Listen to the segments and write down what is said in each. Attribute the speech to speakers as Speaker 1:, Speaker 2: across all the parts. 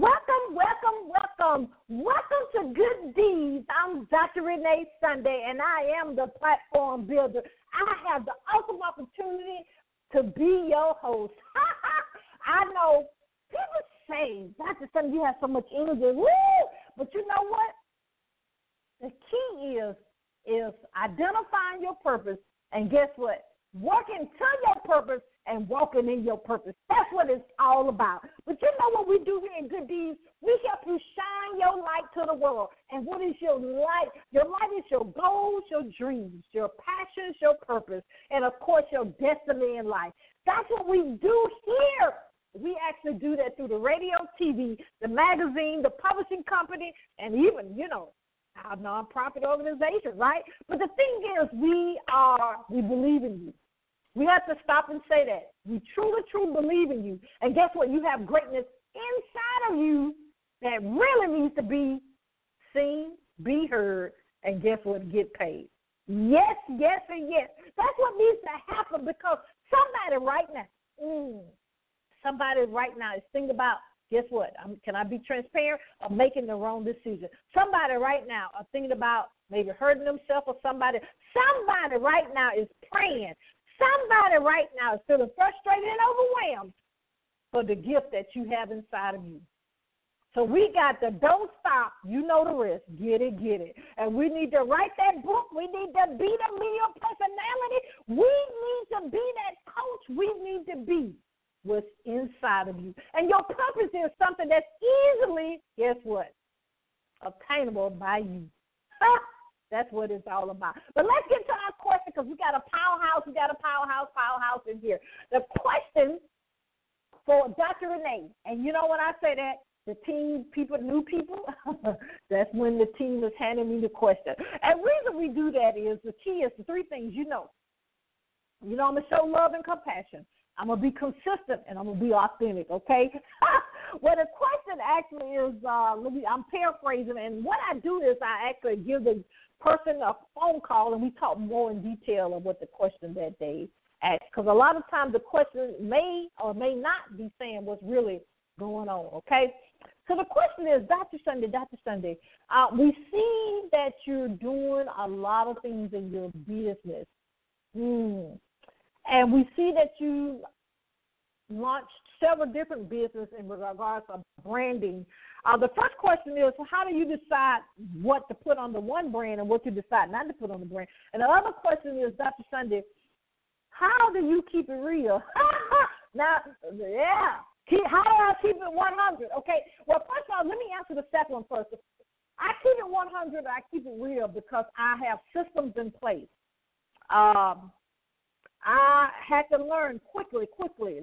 Speaker 1: Welcome, welcome, welcome. Welcome to Good Deeds. I'm Dr. Renee Sunday, and I am the platform builder. I have the awesome opportunity to be your host. I know people say, Dr. Sunday, you have so much energy. Woo! But you know what? The key is is identifying your purpose, and guess what? Working to your purpose and walking in your purpose. That's what it's all about. But you know what we do here in Good Deeds? We help you shine your light to the world. And what is your light? Your light is your goals, your dreams, your passions, your purpose, and of course your destiny in life. That's what we do here. We actually do that through the radio, TV, the magazine, the publishing company, and even, you know, our nonprofit organization, right? But the thing is, we are, we believe in you. We have to stop and say that. We truly, truly believe in you. And guess what? You have greatness inside of you that really needs to be seen, be heard, and guess what? Get paid. Yes, yes, and yes. That's what needs to happen because somebody right now, mm, somebody right now is thinking about guess what? I'm, can I be transparent? I'm making the wrong decision. Somebody right now are thinking about maybe hurting themselves or somebody. Somebody right now is praying Somebody right now is feeling frustrated and overwhelmed for the gift that you have inside of you. So we got to don't stop. You know the rest. Get it, get it. And we need to write that book. We need to be the media personality. We need to be that coach. We need to be what's inside of you. And your purpose is something that's easily, guess what? Obtainable by you. That's what it's all about. But let's get to our question because we got a powerhouse. We got a powerhouse, powerhouse in here. The question for Dr. Renee, and you know when I say that, the team people, new people, that's when the team is handing me the question. And reason we do that is the key is the three things you know. You know, I'm gonna show love and compassion. I'm gonna be consistent and I'm gonna be authentic. Okay. well, the question actually is, uh, me, I'm paraphrasing, and what I do is I actually give the person a phone call and we talk more in detail of what the question that they asked. Because a lot of times the question may or may not be saying what's really going on, okay? So the question is, Dr. Sunday, Dr. Sunday, uh, we see that you're doing a lot of things in your business. Mm. And we see that you launched several different businesses in regards to branding. Uh, the first question is, how do you decide what to put on the one brand and what to decide not to put on the brand? And the other question is, Dr. Sunday, how do you keep it real? now, yeah, how do I keep it 100? Okay, well, first of all, let me answer the second one first. I keep it 100. I keep it real because I have systems in place. Um, I had to learn quickly, quickly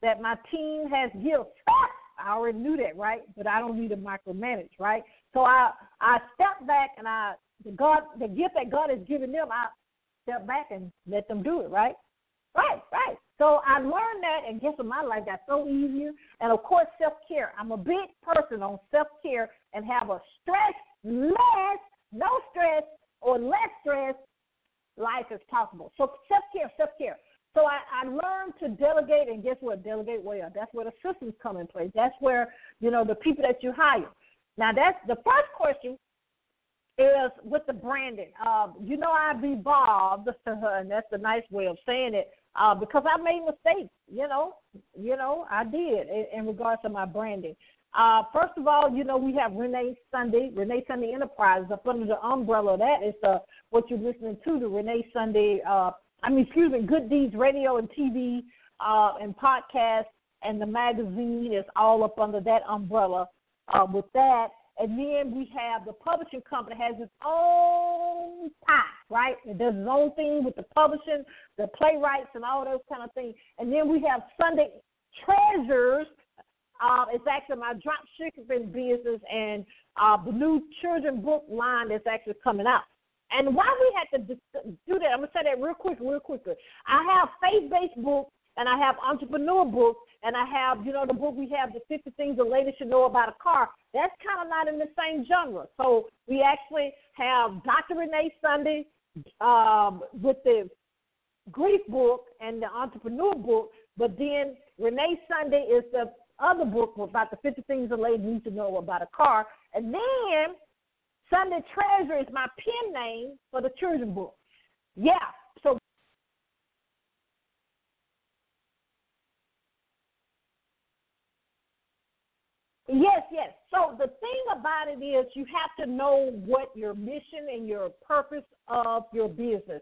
Speaker 1: that my team has gifts. I already knew that, right? But I don't need to micromanage, right? So I I step back and I the God the gift that God has given them, I step back and let them do it, right? Right, right. So I learned that, and guess what? My life got so easier. And of course, self care. I'm a big person on self care and have a stress less, no stress or less stress life as possible. So self care, self care. So I, I learned to delegate, and guess what? Delegate well. That's where the systems come in place. That's where you know the people that you hire. Now that's the first question is with the branding. Um, you know I've evolved, and that's a nice way of saying it. Uh, because I made mistakes, you know, you know I did in, in regards to my branding. Uh, first of all, you know, we have Renee Sunday, Renee Sunday Enterprises up under the umbrella of that is uh, what you're listening to, the Renee Sunday uh, I mean, excuse me, Good Deeds Radio and TV uh, and podcast and the magazine is all up under that umbrella uh, with that. And then we have the publishing company has its own pie, right? It does its own thing with the publishing, the playwrights, and all those kind of things. And then we have Sunday Treasures. Uh, it's actually my drop shipping business and uh, the new children book line that's actually coming out. And why we had to do that, I'm gonna say that real quick, real quickly. I have faith-based books, and I have entrepreneur books, and I have, you know, the book we have, the 50 things a lady should know about a car. That's kind of not in the same genre. So we actually have Dr. Renee Sunday um, with the grief book and the entrepreneur book, but then Renee Sunday is the other book about the 50 things a lady needs to know about a car. And then Sunday Treasure is my pen name for the children book. Yeah. So Yes, yes. So the thing about it is you have to know what your mission and your purpose of your business.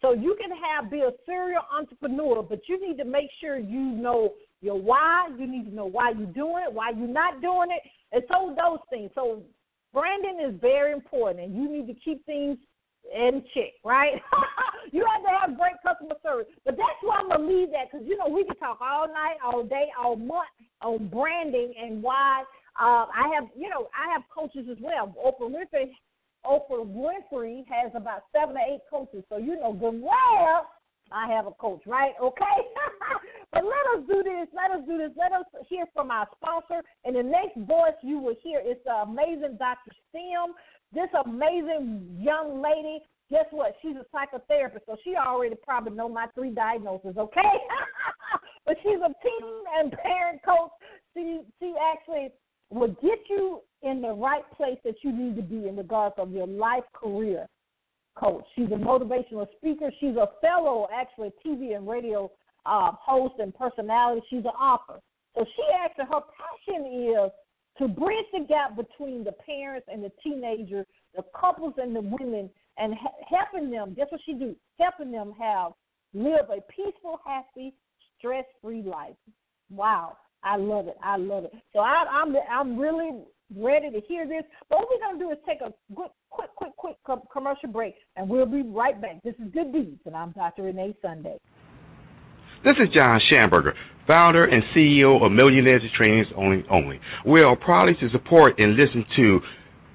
Speaker 1: So you can have be a serial entrepreneur, but you need to make sure you know your why. You need to know why you're doing it, why you're not doing it, and so those things. So branding is very important, and you need to keep things in check, right? you have to have great customer service. But that's why I'm gonna leave that because you know we can talk all night, all day, all month on branding and why. Uh, I have, you know, I have coaches as well. Oprah Winfrey, Oprah Winfrey has about seven or eight coaches, so you know good well I have a coach, right? Okay? but let us do this. Let us do this. Let us hear from our sponsor. And the next voice you will hear is the amazing Dr. Stem. This amazing young lady. Guess what? She's a psychotherapist, so she already probably know my three diagnoses, okay? but she's a teen and parent coach. She she actually will get you in the right place that you need to be in regards of your life career coach. She's a motivational speaker. She's a fellow, actually, TV and radio uh, host and personality. She's an author. So she actually, her passion is to bridge the gap between the parents and the teenager, the couples and the women, and helping them. Guess what she do? Helping them have live a peaceful, happy, stress-free life. Wow, I love it. I love it. So I, I'm I'm really ready to hear this. But what we're going to do is take a quick, quick, quick, quick commercial break, and we'll be right back. This is Good Deeds, and I'm Dr. Renee Sunday.
Speaker 2: This is John Schamberger, founder and CEO of Millionaires Trainings Only. Only. We are proud to support and listen to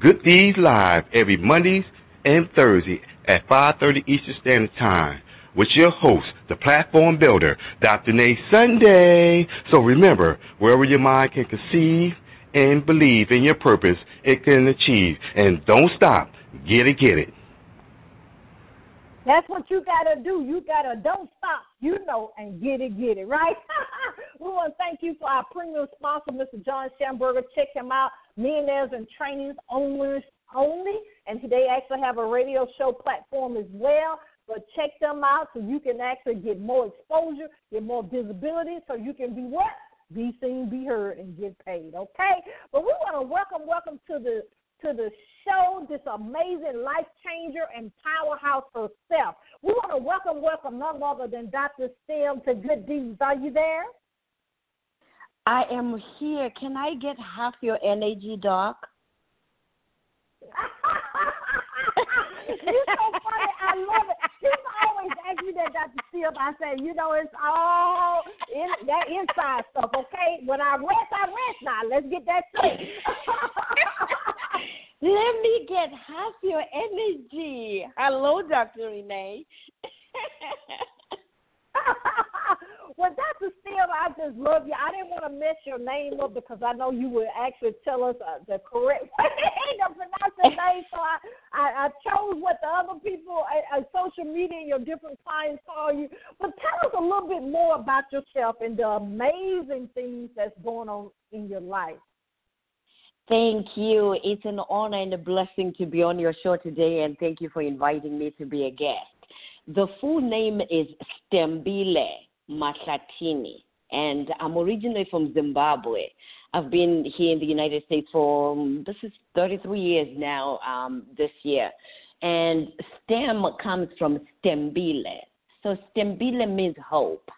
Speaker 2: Good Deeds Live every Mondays and Thursday at 5.30 Eastern Standard Time with your host, the platform builder, Dr. Nate Sunday. So remember, wherever your mind can conceive – and believe in your purpose, it can achieve. And don't stop. Get it, get it.
Speaker 1: That's what you gotta do. You gotta don't stop, you know, and get it, get it, right? we want to thank you for our premium sponsor, Mr. John Schamberger. Check him out, Millionaires and Trainings Owners Only. And they actually have a radio show platform as well. But check them out so you can actually get more exposure, get more visibility, so you can be what? Be seen, be heard, and get paid. Okay, but we want to welcome, welcome to the to the show, this amazing life changer and powerhouse herself. We want to welcome, welcome none other than Dr. Stem to Good Deeds. Are you there?
Speaker 3: I am here. Can I get half your energy, Doc?
Speaker 1: You're so funny. I love it. People always ask me that, Dr. Stem. I say, you know, it's all in that inside stuff, okay? When I rest, I rest now. Let's get that straight.
Speaker 3: Let me get half your energy. Hello, Dr. Renee.
Speaker 1: well, Dr. Stem, I just love you. I didn't want to mess your name up because I know you would actually tell us uh, the correct way to pronounce your name. So I, I, I chose what the other people on uh, uh, social media, your different clients call you. But tell us a little bit more about yourself and the amazing things that's going on in your life.
Speaker 3: Thank you. It's an honor and a blessing to be on your show today, and thank you for inviting me to be a guest. The full name is Sithembile Mahlatini, and I'm originally from Zimbabwe. I've been here in the United States for um, this is 33 years now. Um, this year, and STEM comes from Sithembile. So Sithembile means hope.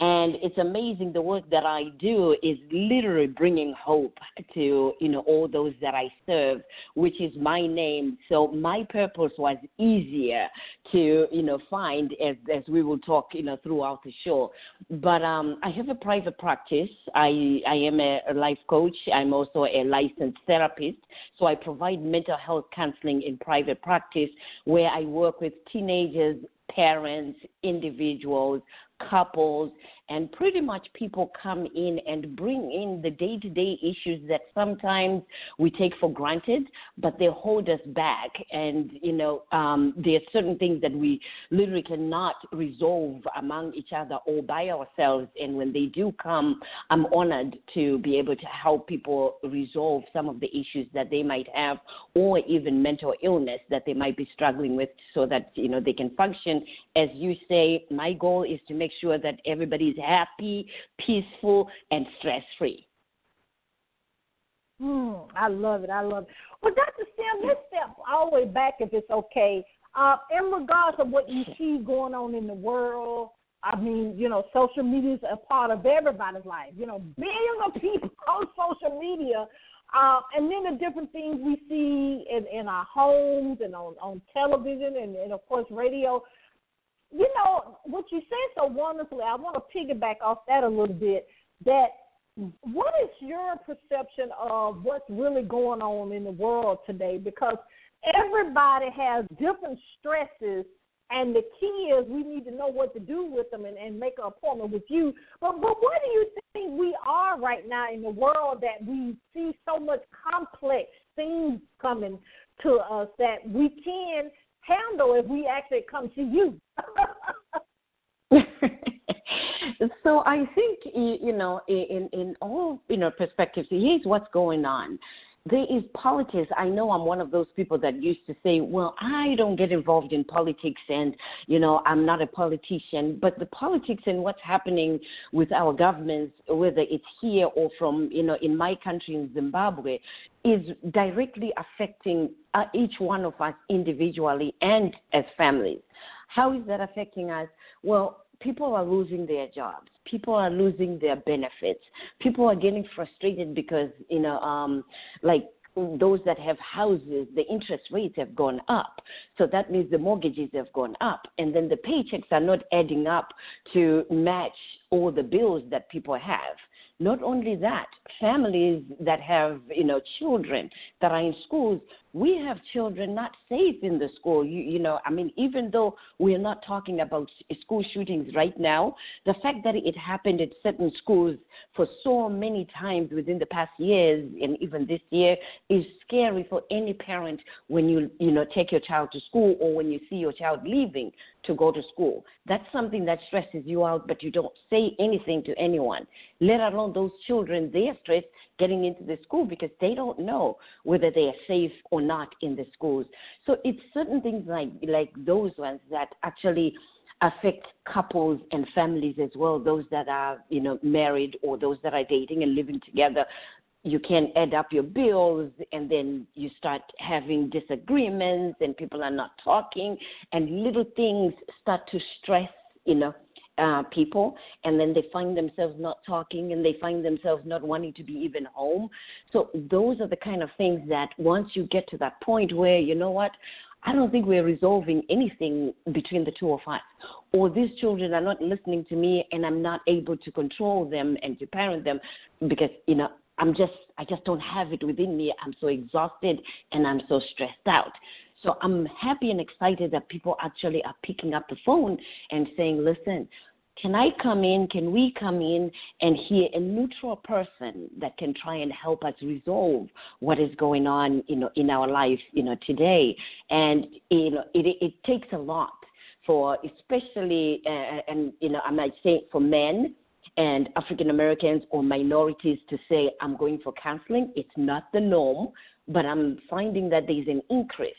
Speaker 3: And it's amazing the work that I do is literally bringing hope to, you know, all those that I serve, which is my name. So my purpose was easier to, you know, find as, as we will talk, you know, throughout the show. But um, I have a private practice. I, I am a, a life coach. I'm also a licensed therapist. So I provide mental health counseling in private practice where I work with teenagers, parents, individuals, couples, and pretty much people come in and bring in the day to day issues that sometimes we take for granted, but they hold us back. And, you know, um, there are certain things that we literally cannot resolve among each other or by ourselves. And when they do come, I'm honored to be able to help people resolve some of the issues that they might have or even mental illness that they might be struggling with so that, you know, they can function. As you say, my goal is to make sure that everybody is happy, peaceful, and stress free.
Speaker 1: Hmm, I love it. I love it. Well, Dr. Stem, let's step all the way back if it's okay. Uh, in regards to what you see going on in the world, I mean, you know, social media is a part of everybody's life. You know, billions of people on social media, uh, and then the different things we see in, in our homes and on, on television and, and, of course, radio. You know, what you said so wonderfully, I want to piggyback off that a little bit. That what is your perception of what's really going on in the world today? Because everybody has different stresses and the key is we need to know what to do with them and, and make an appointment with you. But but what do you think we are right now in the world that we see so much complex things coming to us that we can handle if we actually come to you?
Speaker 3: so I think you know in in all you know perspectives, here's what's going on there is politics. I know I'm one of those people that used to say, well, I don't get involved in politics and, you know, I'm not a politician. But the politics and what's happening with our governments, whether it's here or from, you know, in my country in Zimbabwe, is directly affecting uh, each one of us individually and as families. How is that affecting us? Well, people are losing their jobs people are losing their benefits people are getting frustrated because you know um like those that have houses, the interest rates have gone up. So that means the mortgages have gone up. And then the paychecks are not adding up to match all the bills that people have. Not only that, families that have, you know, children that are in schools, we have children not safe in the school. You, you know, I mean, even though we're not talking about school shootings right now, the fact that it happened at certain schools for so many times within the past years and even this year is scary for any parent when you, you know, take your child to school or when you see your child leaving to go to school. That's something that stresses you out, but you don't say anything to anyone, let alone those children, they're stressed getting into the school because they don't know whether they are safe or not in the schools. So it's certain things like like those ones that actually affect couples and families as well those that are you know married or those that are dating and living together you can add up your bills and then you start having disagreements and people are not talking and little things start to stress you know uh, people, and then they find themselves not talking and they find themselves not wanting to be even home. So, those are the kind of things that once you get to that point where, you know what, I don't think we're resolving anything between the two of us. Or these children are not listening to me and I'm not able to control them and to parent them because, you know, I'm just, I just don't have it within me. I'm so exhausted and I'm so stressed out. So I'm happy and excited that people actually are picking up the phone and saying, listen, can I come in? Can we come in and hear a neutral person that can try and help us resolve what is going on, you know, in our life, you know, today? And you know, it it takes a lot for, especially, uh, and you know, I might say for men and African Americans or minorities to say, I'm going for counseling. It's not the norm, but I'm finding that there's an increase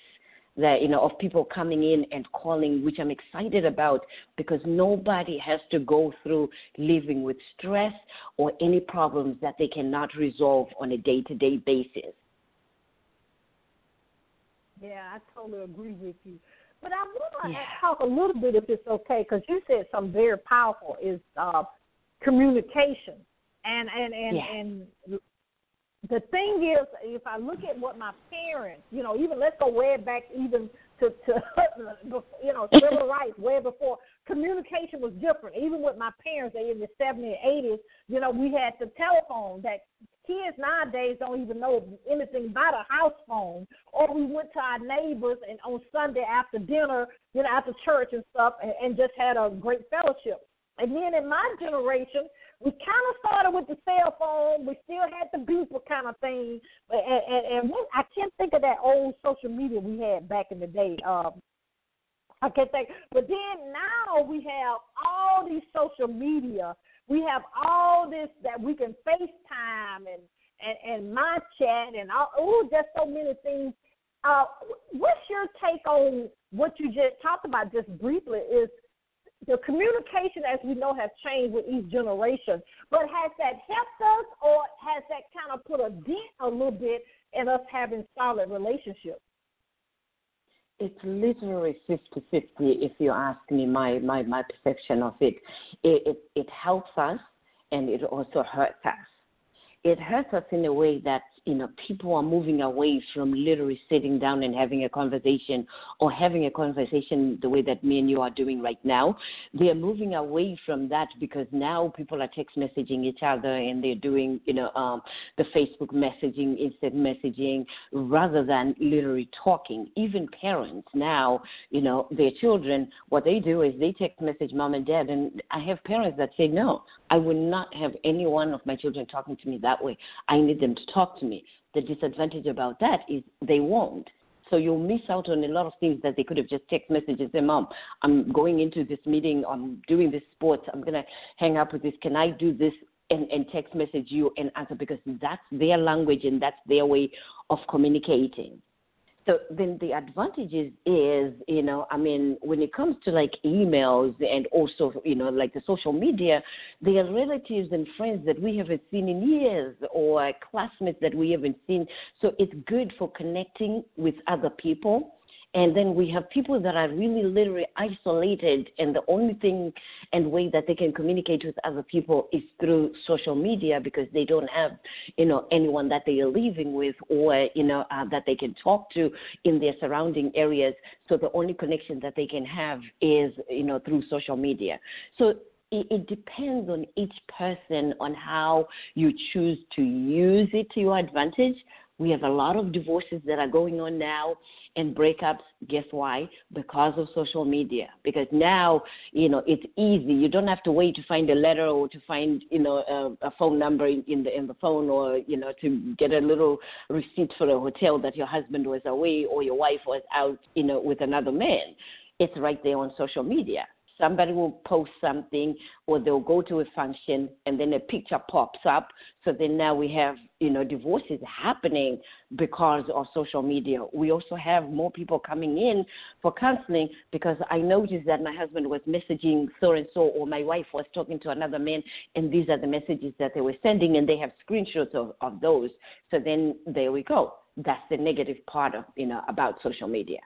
Speaker 3: that you know of people coming in and calling which i'm excited about because nobody has to go through living with stress or any problems that they cannot resolve on a day to day basis
Speaker 1: yeah i totally agree with you but i want to yeah. talk a little bit if it's okay because you said something very powerful is uh communication and and and yeah. and the thing is, if I look at what my parents, you know, even let's go way back, even to, to you know, civil rights, way before communication was different. Even with my parents, they in the 70s and 80s, you know, we had the telephone that kids nowadays don't even know anything about a house phone. Or we went to our neighbors and on Sunday after dinner, you know, after church and stuff, and, and just had a great fellowship. And then in my generation, we kind of started with the cell phone. We still had the beeper kind of thing, and, and, and I can't think of that old social media we had back in the day. Um, I can't think, but then now we have all these social media. We have all this that we can FaceTime and and, and my chat and all. Oh, just so many things. Uh, what's your take on what you just talked about just briefly? Is the communication, as we know, has changed with each generation. But has that helped us, or has that kind of put a dent a little bit in us having solid relationships?
Speaker 3: It's literally 50 50, if you ask me my, my, my perception of it. it. It, it helps us and it also hurts us. It hurts us in a way that you know, people are moving away from literally sitting down and having a conversation or having a conversation the way that me and you are doing right now. They are moving away from that because now people are text messaging each other and they're doing, you know, um, the Facebook messaging, instant messaging, rather than literally talking. Even parents now, you know, their children, what they do is they text message mom and dad. And I have parents that say, no, I would not have any one of my children talking to me that way. I need them to talk to me. The disadvantage about that is they won't. So you'll miss out on a lot of things that they could have just text messages. Say, Mom, I'm going into this meeting. I'm doing this sport. I'm gonna hang up with this. Can I do this? And, and text message you and answer because that's their language and that's their way of communicating. So then the advantages is, you know, I mean, when it comes to like emails and also, you know, like the social media, they are relatives and friends that we haven't seen in years or classmates that we haven't seen. So it's good for connecting with other people and then we have people that are really literally isolated, and the only thing and way that they can communicate with other people is through social media because they don't have, you know, anyone that they are living with or, you know, uh, that they can talk to in their surrounding areas. So the only connection that they can have is, you know, through social media. So it, it depends on each person on how you choose to use it to your advantage. We have a lot of divorces that are going on now and breakups. Guess why? Because of social media. Because now, you know, it's easy. You don't have to wait to find a letter or to find, you know, a, a phone number in, in the in the phone or you know to get a little receipt for a hotel that your husband was away or your wife was out, you know, with another man. It's right there on social media somebody will post something or they'll go to a function and then a picture pops up. So then now we have you know divorces happening because of social media. We also have more people coming in for counseling because i noticed that my husband was messaging so and so or my wife was talking to another man and these are the messages that they were sending and they have screenshots of, of those. So then there we go. That's the negative part of you know about social media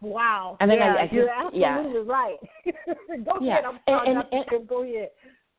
Speaker 1: Wow.
Speaker 3: And then
Speaker 1: yeah,
Speaker 3: I, I just,
Speaker 1: you're absolutely
Speaker 3: yeah.
Speaker 1: right. go
Speaker 3: yeah.
Speaker 1: ahead. I'm sorry.
Speaker 3: And, and, and,
Speaker 1: go ahead.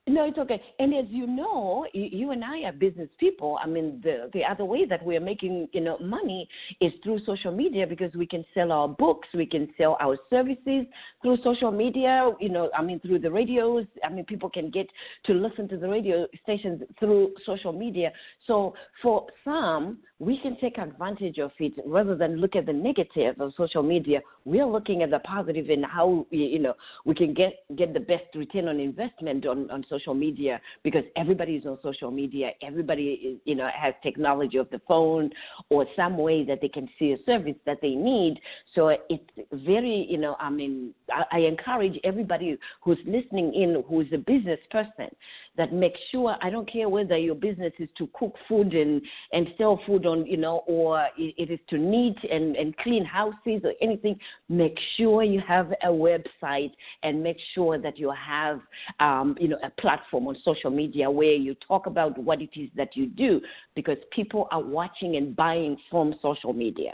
Speaker 3: No, it's okay. And as you know, you, and I are business people. I mean, the the other way that we are making you know money is through social media because we can sell our books, we can sell our services through social media. You know, I mean, through the radios. I mean, people can get to listen to the radio stations through social media. So for some, we can take advantage of it rather than look at the negative of social media. We are looking at the positive and how you know we can get get the best return on investment on on social media because everybody is on social media. Everybody is, you know has technology of the phone or some way that they can see a service that they need. So it's very you know I mean I, I encourage everybody who's listening in who's a business person that make sure I don't care whether your business is to cook food and and sell food on you know or it is to neat and and clean houses or anything. Make sure you have a website and make sure that you have um, you know a platform on social media where you talk about what it is that you do because people are watching and buying from social media.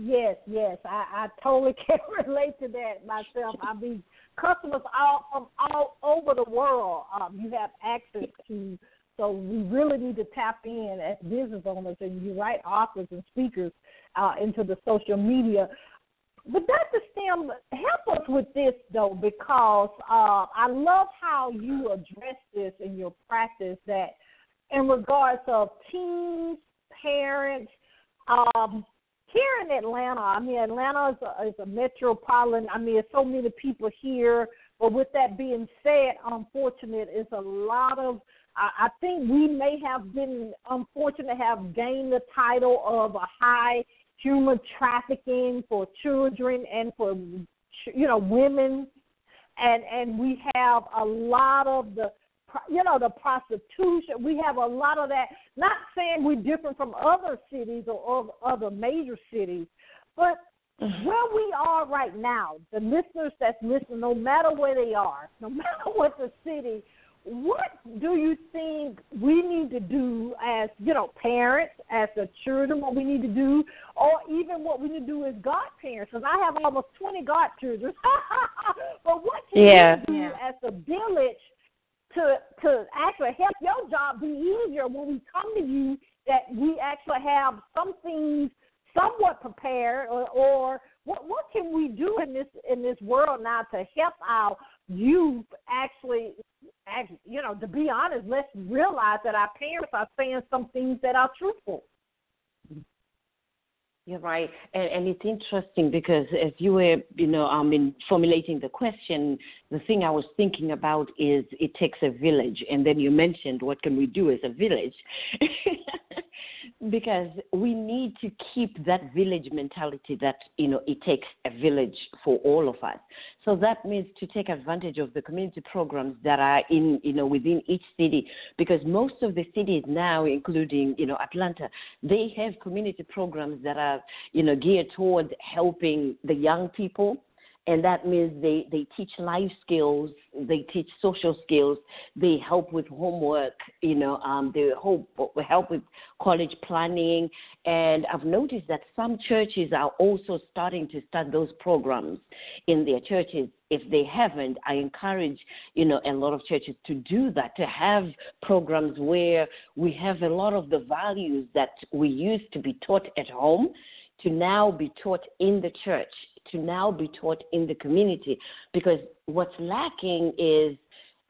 Speaker 1: Yes, yes, I, I totally can relate to that myself. I mean, customers all from all over the world, um, you have access to. So we really need to tap in as business owners and you write authors and speakers uh, into the social media. But Dr. Stem, help us with this though, because uh, I love how you address this in your practice. That in regards of teens, parents, um, here in Atlanta, I mean, Atlanta is a, is a metropolitan. I mean, there's so many people here. But with that being said, unfortunate is a lot of. I, I think we may have been unfortunate to have gained the title of a high human trafficking for children and for you know women, and and we have a lot of the you know the prostitution. We have a lot of that. Not saying we're different from other cities or, or other major cities, but mm-hmm. where we are right now, the listeners that's listening, no matter where they are, no matter what the city, what do you think we need to do as you know parents, as the children, what we need to do, or even what we need to do as godparents? Because I have almost twenty godchildren. but what can yeah. we do yeah. as a village to to actually help your job be easier when we come to you that we actually have some things somewhat prepared or, or what what can we do in this in this world now to help our youth actually, actually you know to be honest let's realize that our parents are saying some things that are truthful
Speaker 3: you're right, and, and it's interesting because as you were, you know, um, in formulating the question, the thing I was thinking about is it takes a village, and then you mentioned what can we do as a village, because we need to keep that village mentality that you know it takes a village for all of us. So that means to take advantage of the community programs that are in you know within each city, because most of the cities now, including you know Atlanta, they have community programs that are you know geared towards helping the young people and that means they, they teach life skills, they teach social skills, they help with homework, you know, um, they help, help with college planning. And I've noticed that some churches are also starting to start those programs in their churches. If they haven't, I encourage, you know, a lot of churches to do that, to have programs where we have a lot of the values that we used to be taught at home to now be taught in the church to now be taught in the community because what's lacking is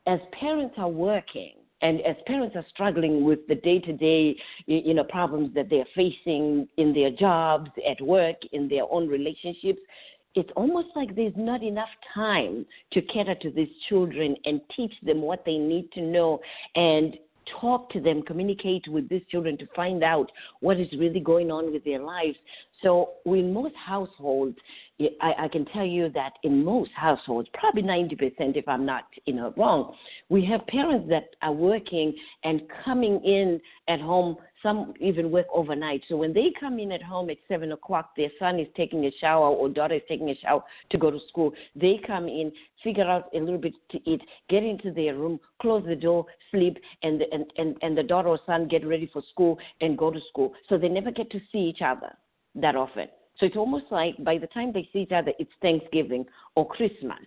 Speaker 3: as parents are working and as parents are struggling with the day-to-day you know problems that they're facing in their jobs at work in their own relationships it's almost like there's not enough time to cater to these children and teach them what they need to know and talk to them, communicate with these children to find out what is really going on with their lives. So, in most households, I, I can tell you that in most households, probably 90%, if I'm not you know, wrong, we have parents that are working and coming in at home. Some even work overnight. So when they come in at home at 7 o'clock, their son is taking a shower or daughter is taking a shower to go to school. They come in, figure out a little bit to eat, get into their room, close the door, sleep, and, and, and, and the daughter or son get ready for school and go to school. So they never get to see each other that often. So it's almost like by the time they see each other, it's Thanksgiving or Christmas.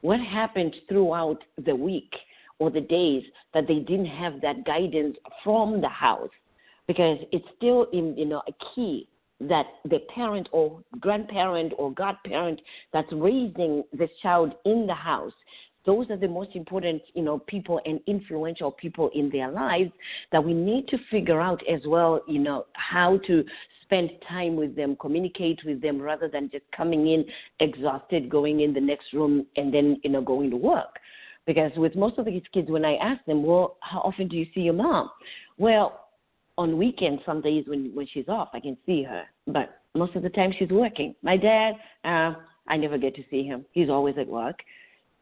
Speaker 3: What happened throughout the week or the days that they didn't have that guidance from the house? Because it's still in, you know, a key that the parent or grandparent or godparent that's raising this child in the house those are the most important you know people and influential people in their lives that we need to figure out as well you know how to spend time with them, communicate with them rather than just coming in exhausted, going in the next room, and then you know going to work. Because with most of these kids, when I ask them, well, how often do you see your mom? Well, on weekends, some days when when she's off, I can see her, but most of the time she's working. My dad, uh, I never get to see him. He's always at work,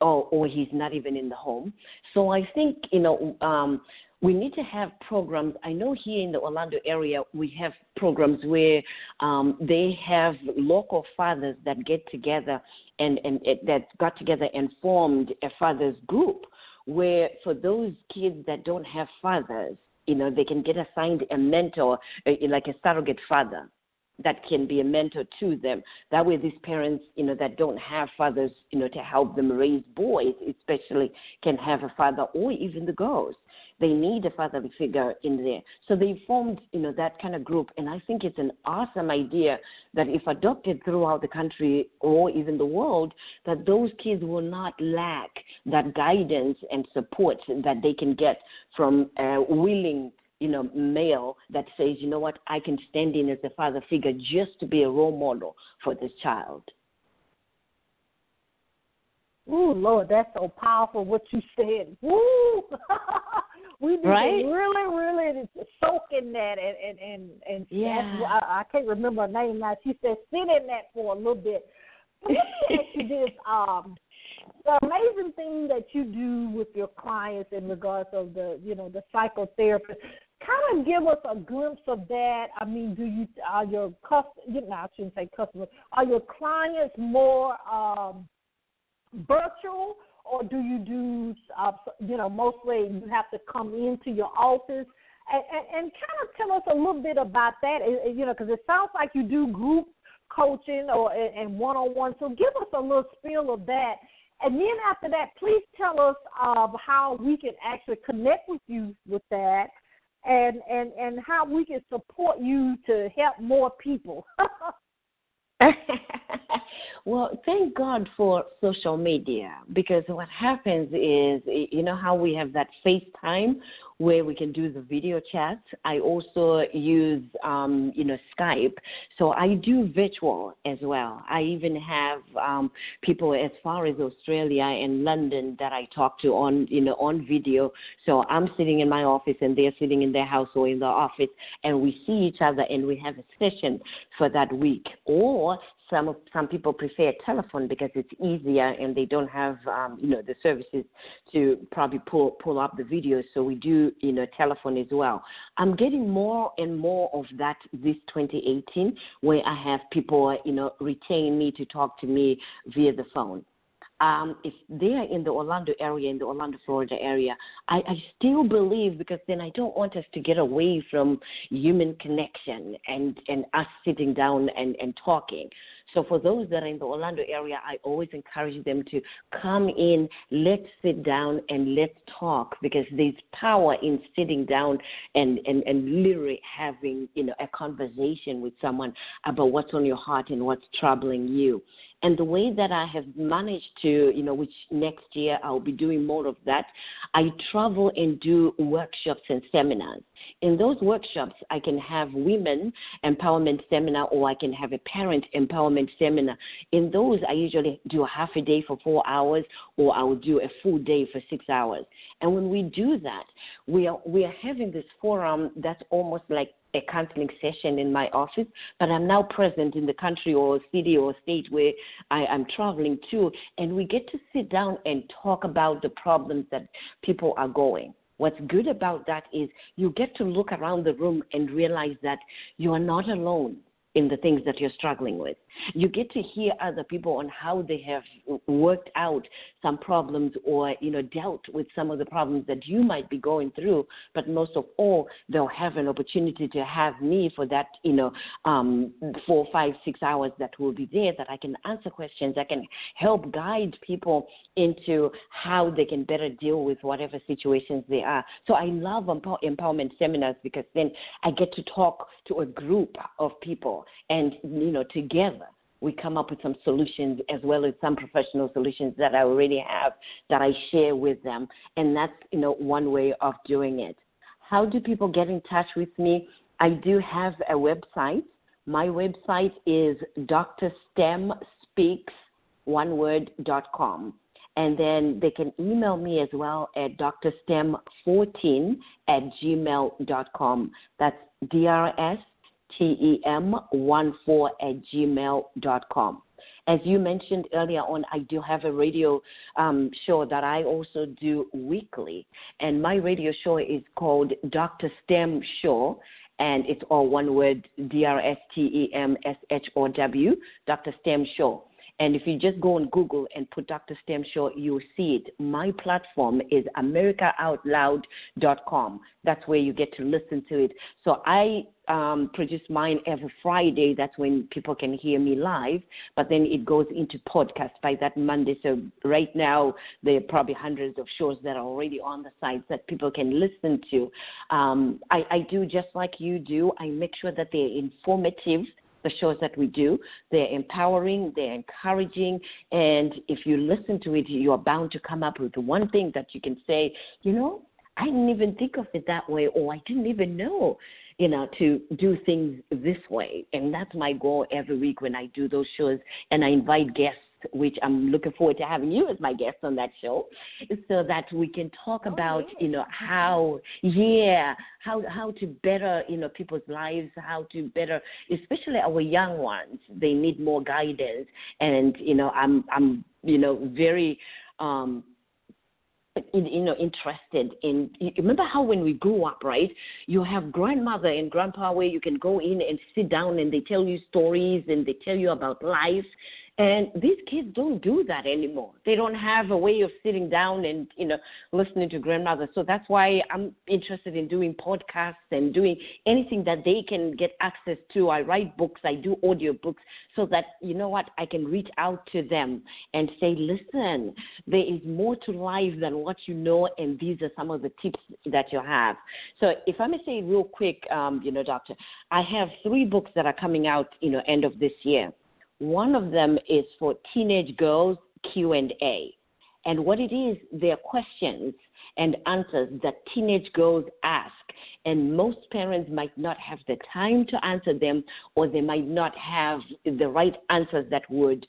Speaker 3: or or he's not even in the home. So I think you know. Um, we need to have programs. I know here in the Orlando area, we have programs where um, they have local fathers that get together and, and it, that got together and formed a fathers group where for those kids that don't have fathers, you know, they can get assigned a mentor, like a surrogate father that can be a mentor to them. That way, these parents, you know, that don't have fathers, you know, to help them raise boys, especially, can have a father or even the girls they need a fatherly figure in there. So they formed, you know, that kind of group, and I think it's an awesome idea that if adopted throughout the country or even the world, that those kids will not lack that guidance and support that they can get from a willing you know, male that says, you know what, I can stand in as a father figure just to be a role model for this child.
Speaker 1: Ooh, Lord, that's so powerful what you said. Woo! we need
Speaker 3: right?
Speaker 1: to really, really soak in that and and and, and
Speaker 3: yeah.
Speaker 1: I, I can't remember her name now. She said sit in that for a little bit. Let me ask you this: um, the amazing thing that you do with your clients in regards of the you know the psychotherapist. Kind of give us a glimpse of that. I mean, do you are your cust? You know, I shouldn't say customers. Are your clients more um, virtual, or do you do uh, you know mostly you have to come into your office? And, and, and kind of tell us a little bit about that. You know, because it sounds like you do group coaching or and one on one. So give us a little spiel of that and then after that, please tell us uh, how we can actually connect with you with that, and and and how we can support you to help more people.
Speaker 3: well, thank God for social media because what happens is, you know, how we have that FaceTime where we can do the video chats. I also use, um, you know, Skype. So I do virtual as well. I even have um, people as far as Australia and London that I talk to on, you know, on video. So I'm sitting in my office and they're sitting in their house or in the office, and we see each other and we have a session for that week. Or some some people prefer telephone because it's easier and they don't have um, you know the services to probably pull pull up the videos. So we do you know telephone as well. I'm getting more and more of that this 2018 where I have people you know retain me to talk to me via the phone. Um, if they are in the Orlando area, in the Orlando, Florida area, I, I still believe because then I don't want us to get away from human connection and, and us sitting down and, and talking. So for those that are in the Orlando area, I always encourage them to come in, let's sit down and let's talk because there's power in sitting down and, and, and literally having, you know, a conversation with someone about what's on your heart and what's troubling you. And the way that I have managed to, you know, which next year I'll be doing more of that, I travel and do workshops and seminars. In those workshops, I can have women empowerment seminar or I can have a parent empowerment seminar. In those, I usually do a half a day for four hours or I will do a full day for six hours. And when we do that, we are, we are having this forum that's almost like a counseling session in my office, but I'm now present in the country or city or state where I am traveling to, and we get to sit down and talk about the problems that people are going. What's good about that is you get to look around the room and realize that you are not alone in the things that you're struggling with. You get to hear other people on how they have worked out some problems or, you know, dealt with some of the problems that you might be going through. But most of all, they'll have an opportunity to have me for that, you know, um, four, five, six hours that will be there that I can answer questions. I can help guide people into how they can better deal with whatever situations they are. So I love empowerment seminars because then I get to talk to a group of people and, you know, together we come up with some solutions as well as some professional solutions that I already have that I share with them. And that's, you know, one way of doing it. How do people get in touch with me? I do have a website. My website is drstemspeaks, one word, dot. And then they can email me as well at drstem14 at gmail.com. That's DRS tem14 at gmail.com. As you mentioned earlier on, I do have a radio um, show that I also do weekly. And my radio show is called Dr. STEM Show. And it's all one word, D R S T E M S H O W, Dr. STEM Show. And if you just go on Google and put Dr. STEM Show, you'll see it. My platform is AmericaOutloud.com. That's where you get to listen to it. So I um, produce mine every Friday. That's when people can hear me live. But then it goes into podcast by that Monday. So right now, there are probably hundreds of shows that are already on the site that people can listen to. Um, I, I do just like you do. I make sure that they're informative the shows that we do. They're empowering, they're encouraging, and if you listen to it, you are bound to come up with one thing that you can say, you know, I didn't even think of it that way, or I didn't even know, you know, to do things this way. And that's my goal every week when I do those shows and I invite guests which I'm looking forward to having you as my guest on that show, so that we can talk oh, about, yeah. you know, how, yeah, how how to better, you know, people's lives, how to better, especially our young ones. They need more guidance, and you know, I'm I'm you know very um you know interested in remember how when we grew up right you have grandmother and grandpa where you can go in and sit down and they tell you stories and they tell you about life and these kids don't do that anymore. They don't have a way of sitting down and, you know, listening to grandmother. So that's why I'm interested in doing podcasts and doing anything that they can get access to. I write books, I do audio books so that, you know what, I can reach out to them and say, listen, there is more to life than what you know, and these are some of the tips that you have. So if I may say real quick, um, you know, doctor, I have three books that are coming out, you know, end of this year. One of them is for teenage girls Q&A. And what it is, they're questions and answers that teenage girls ask and most parents might not have the time to answer them or they might not have the right answers that would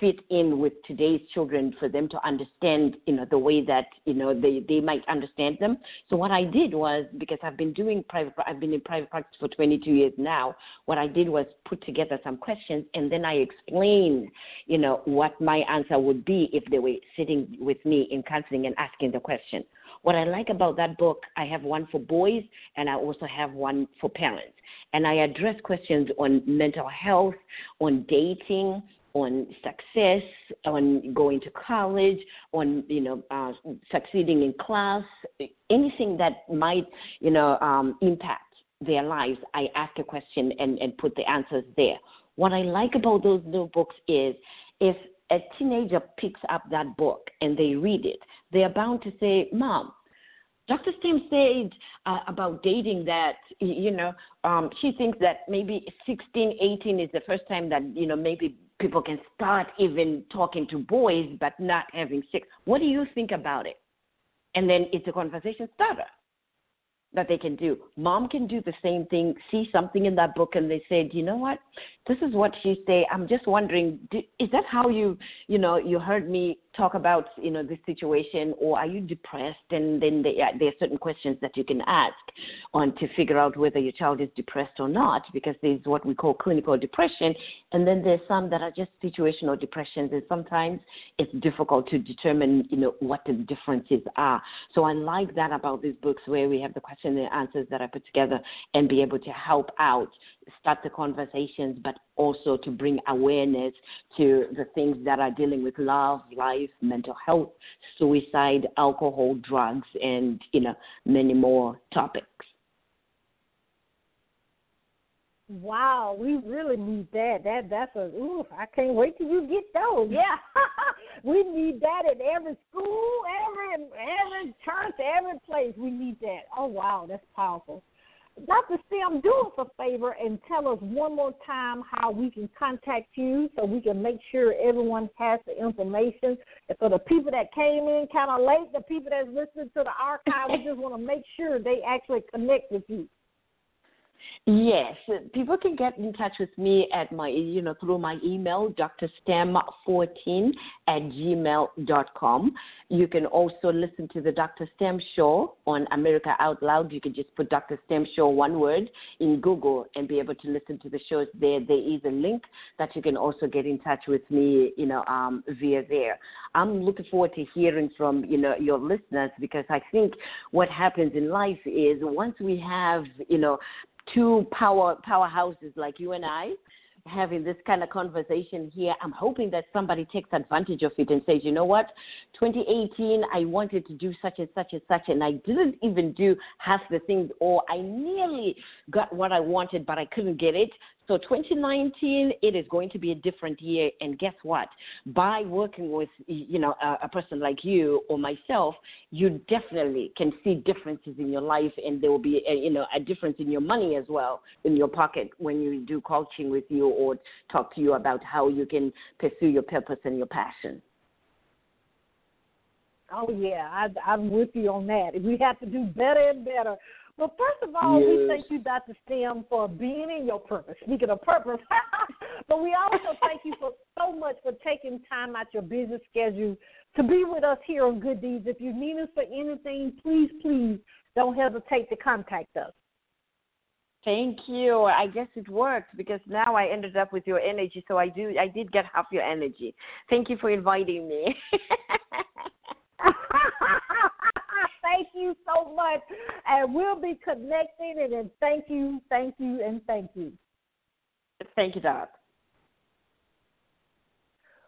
Speaker 3: fit in with today's children for them to understand you know the way that you know they they might understand them. So what i did was because i've been doing private i've been in private practice for 22 years now what i did was put together some questions and then i explained you know what my answer would be if they were sitting with me in counseling and asking the question what I like about that book, I have one for boys and I also have one for parents. And I address questions on mental health, on dating, on success, on going to college, on you know uh, succeeding in class, anything that might you know um, impact their lives. I ask a question and, and put the answers there. What I like about those little books is if a teenager picks up that book and they read it, they are bound to say, Mom, Dr. Stem said uh, about dating that, you know, um, she thinks that maybe 16, 18 is the first time that, you know, maybe people can start even talking to boys but not having sex. What do you think about it? And then it's a conversation starter that they can do. Mom can do the same thing, see something in that book, and they said, you know what? This is what she say. I'm just wondering, is that how you, you know, you heard me talk about, you know, this situation, or are you depressed? And then they, there are certain questions that you can ask on to figure out whether your child is depressed or not, because there's what we call clinical depression, and then there's some that are just situational depressions, and sometimes it's difficult to determine, you know, what the differences are. So I like that about these books where we have the question and answers that I put together and be able to help out start the conversations, but also to bring awareness to the things that are dealing with love, life, mental health, suicide, alcohol, drugs, and you know many more topics.
Speaker 1: Wow, we really need that. That that's a ooh, I can't wait till you get those. Yeah. we need that in every school, every every church, every place. We need that. Oh wow, that's powerful. Dr. Stem, do us a favor and tell us one more time how we can contact you so we can make sure everyone has the information. And for the people that came in kind of late, the people that's listening to the archive, we just want to make sure they actually connect with you.
Speaker 3: Yes, people can get in touch with me at my, you know, through my email, drstem14 at gmail.com. You can also listen to the Dr. Stem Show on America Out Loud. You can just put Dr. Stem Show one word in Google and be able to listen to the shows there. There is a link that you can also get in touch with me, you know, um, via there. I'm looking forward to hearing from, you know, your listeners because I think what happens in life is once we have, you know, two power powerhouses like you and I having this kind of conversation here. I'm hoping that somebody takes advantage of it and says, you know what, 2018, I wanted to do such and such and such, and I didn't even do half the things, or I nearly got what I wanted, but I couldn't get it. So 2019, it is going to be a different year. And guess what? By working with, you know, a, a, person like you or myself, you definitely can see differences in your life, and there will be, a, you know, a difference in your money as well in your pocket when you do coaching with you or talk to you about how you can pursue your purpose and your passion.
Speaker 1: Oh yeah, I, I'm with you on that. We have to do better and better. Well, first of all, yes. we thank you, Dr. Stem, for being in your purpose. Speaking of purpose, but we also thank you for so much for taking time out your busy schedule to be with us here on Good Deeds. If you need us for anything, please, please don't hesitate to contact us.
Speaker 3: Thank you. I guess it worked because now I ended up with your energy, so I do I did get half your energy. Thank you for inviting me.
Speaker 1: thank you so much. And we'll be connecting and then thank you, thank you, and thank you.
Speaker 3: Thank you, Doc.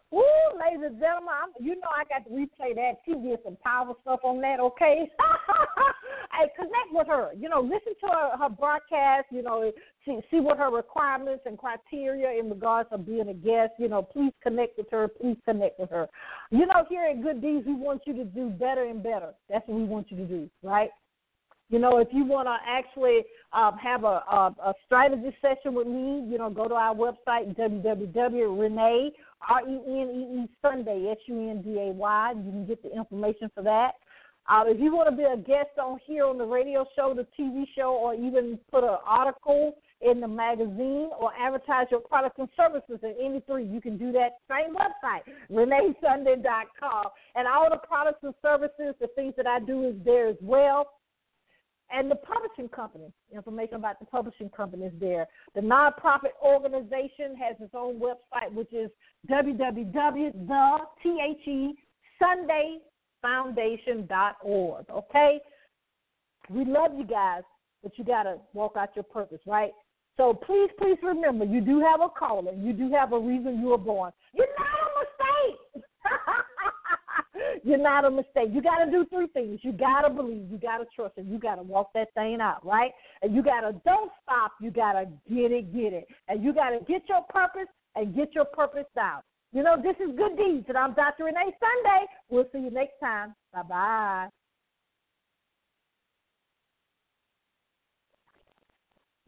Speaker 1: Woo, ladies and gentlemen, I'm, you know I got to replay that. She did some powerful stuff on that, okay? hey, connect with her. You know, listen to her, her broadcast. You know, see see what her requirements and criteria in regards to being a guest. You know, please connect with her. Please connect with her. You know, here at Good Deeds, we want you to do better and better. That's what we want you to do, right? You know, if you want to actually um, have a, a, a strategy session with me, you know, go to our website, www.renee, R-E-N-E-E, Sunday, S-U-N-D-A-Y. You can get the information for that. Uh, if you want to be a guest on here on the radio show, the TV show, or even put an article in the magazine or advertise your products and services in any three, you can do that same website, reneesunday.com. And all the products and services, the things that I do is there as well and the publishing company. Information about the publishing company is there. The nonprofit organization has its own website, which is www.thesundayfoundation.org. Okay? We love you guys, but you got to walk out your purpose, right? So please, please remember, you do have a calling. You do have a reason you were born. You're not a mistake. You're not a mistake. You got to do three things. You got to believe. You got to trust, and you got to walk that thing out, right? And you got to don't stop. You got to get it, get it, and you got to get your purpose and get your purpose out. You know, this is Good Deeds, and I'm Dr. Renee Sunday. We'll see you next time. Bye bye.